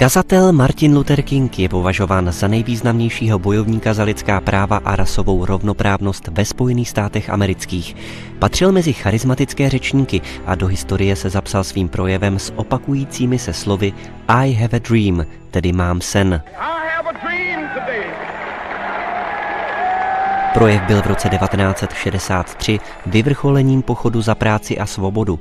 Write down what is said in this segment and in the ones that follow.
Kazatel Martin Luther King je považován za nejvýznamnějšího bojovníka za lidská práva a rasovou rovnoprávnost ve Spojených státech amerických. Patřil mezi charismatické řečníky a do historie se zapsal svým projevem s opakujícími se slovy I have a dream, tedy mám sen. Projev byl v roce 1963 vyvrcholením pochodu za práci a svobodu.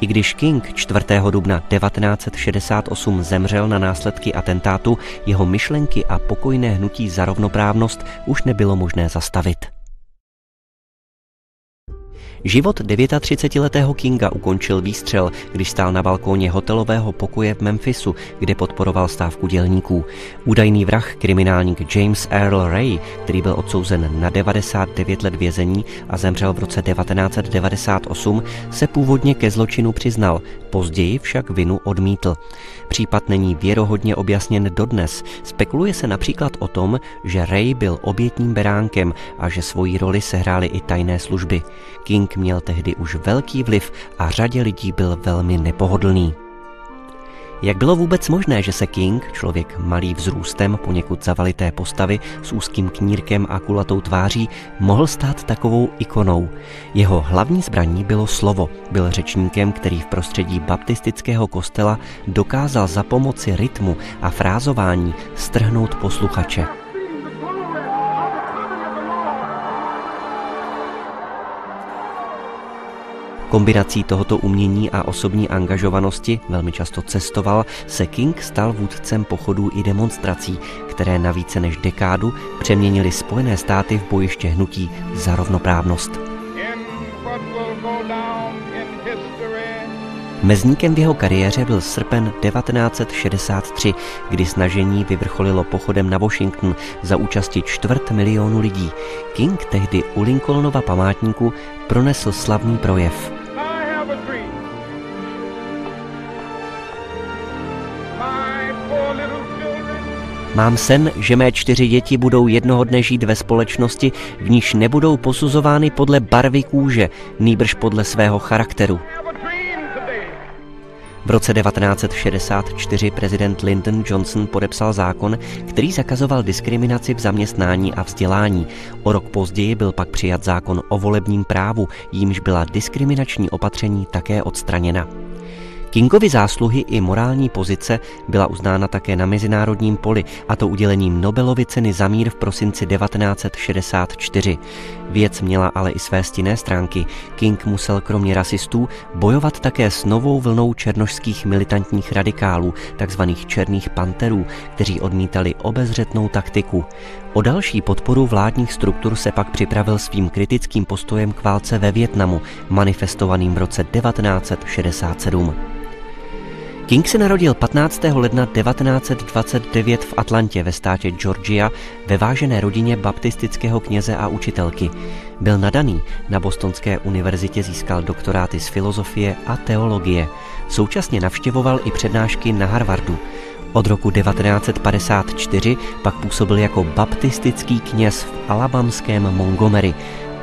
I když King 4. dubna 1968 zemřel na následky atentátu, jeho myšlenky a pokojné hnutí za rovnoprávnost už nebylo možné zastavit. Život 39-letého Kinga ukončil výstřel, když stál na balkóně hotelového pokoje v Memphisu, kde podporoval stávku dělníků. Údajný vrah, kriminálník James Earl Ray, který byl odsouzen na 99 let vězení a zemřel v roce 1998, se původně ke zločinu přiznal, později však vinu odmítl. Případ není věrohodně objasněn dodnes. Spekuluje se například o tom, že Ray byl obětním beránkem a že svoji roli sehrály i tajné služby. King měl tehdy už velký vliv a řadě lidí byl velmi nepohodlný. Jak bylo vůbec možné, že se King, člověk malý vzrůstem, poněkud zavalité postavy s úzkým knírkem a kulatou tváří, mohl stát takovou ikonou? Jeho hlavní zbraní bylo slovo. Byl řečníkem, který v prostředí baptistického kostela dokázal za pomoci rytmu a frázování strhnout posluchače. Kombinací tohoto umění a osobní angažovanosti, velmi často cestoval, se King stal vůdcem pochodů i demonstrací, které na více než dekádu přeměnili Spojené státy v bojiště hnutí za rovnoprávnost. Mezníkem v jeho kariéře byl srpen 1963, kdy snažení vyvrcholilo pochodem na Washington za účasti čtvrt milionu lidí. King tehdy u Lincolnova památníku pronesl slavný projev. Mám sen, že mé čtyři děti budou jednoho dne žít ve společnosti, v níž nebudou posuzovány podle barvy kůže, nýbrž podle svého charakteru. V roce 1964 prezident Lyndon Johnson podepsal zákon, který zakazoval diskriminaci v zaměstnání a vzdělání. O rok později byl pak přijat zákon o volebním právu, jímž byla diskriminační opatření také odstraněna. Kingovy zásluhy i morální pozice byla uznána také na mezinárodním poli, a to udělením Nobelovy ceny za mír v prosinci 1964. Věc měla ale i své stinné stránky. King musel kromě rasistů bojovat také s novou vlnou černožských militantních radikálů, takzvaných černých panterů, kteří odmítali obezřetnou taktiku. O další podporu vládních struktur se pak připravil svým kritickým postojem k válce ve Větnamu, manifestovaným v roce 1967. King se narodil 15. ledna 1929 v Atlantě ve státě Georgia ve vážené rodině baptistického kněze a učitelky. Byl nadaný, na Bostonské univerzitě získal doktoráty z filozofie a teologie. Současně navštěvoval i přednášky na Harvardu. Od roku 1954 pak působil jako baptistický kněz v alabamském Montgomery,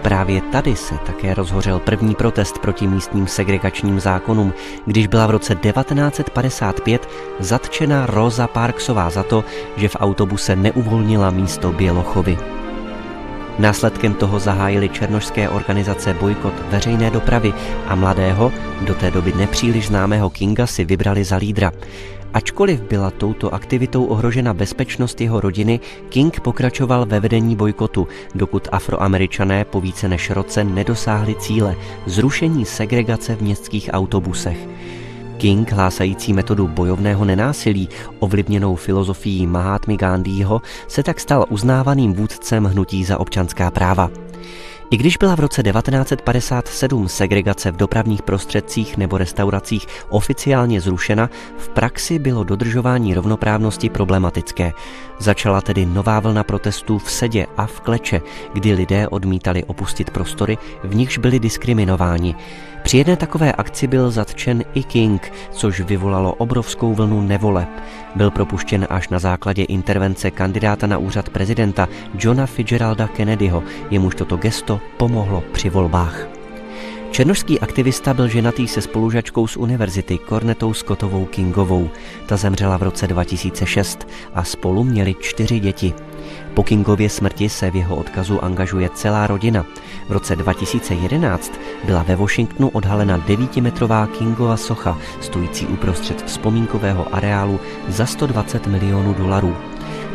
Právě tady se také rozhořel první protest proti místním segregačním zákonům, když byla v roce 1955 zatčena Rosa Parksová za to, že v autobuse neuvolnila místo Bělochovy. Následkem toho zahájili černožské organizace bojkot veřejné dopravy a mladého, do té doby nepříliš známého Kinga si vybrali za lídra. Ačkoliv byla touto aktivitou ohrožena bezpečnost jeho rodiny, King pokračoval ve vedení bojkotu, dokud afroameričané po více než roce nedosáhli cíle zrušení segregace v městských autobusech. King, hlásající metodu bojovného nenásilí, ovlivněnou filozofií Mahatmy Gandhiho, se tak stal uznávaným vůdcem hnutí za občanská práva. I když byla v roce 1957 segregace v dopravních prostředcích nebo restauracích oficiálně zrušena, v praxi bylo dodržování rovnoprávnosti problematické. Začala tedy nová vlna protestů v sedě a v kleče, kdy lidé odmítali opustit prostory, v nichž byli diskriminováni. Při jedné takové akci byl zatčen i King, což vyvolalo obrovskou vlnu nevole. Byl propuštěn až na základě intervence kandidáta na úřad prezidenta Johna Fitzgeralda Kennedyho, jemuž toto gesto pomohlo při volbách. Černošský aktivista byl ženatý se spolužačkou z univerzity Kornetou Scottovou Kingovou. Ta zemřela v roce 2006 a spolu měli čtyři děti. Po Kingově smrti se v jeho odkazu angažuje celá rodina. V roce 2011 byla ve Washingtonu odhalena devítimetrová Kingova socha, stojící uprostřed vzpomínkového areálu za 120 milionů dolarů.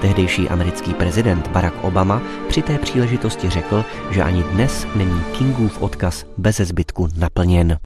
Tehdejší americký prezident Barack Obama při té příležitosti řekl, že ani dnes není Kingův odkaz bez zbytku naplněn.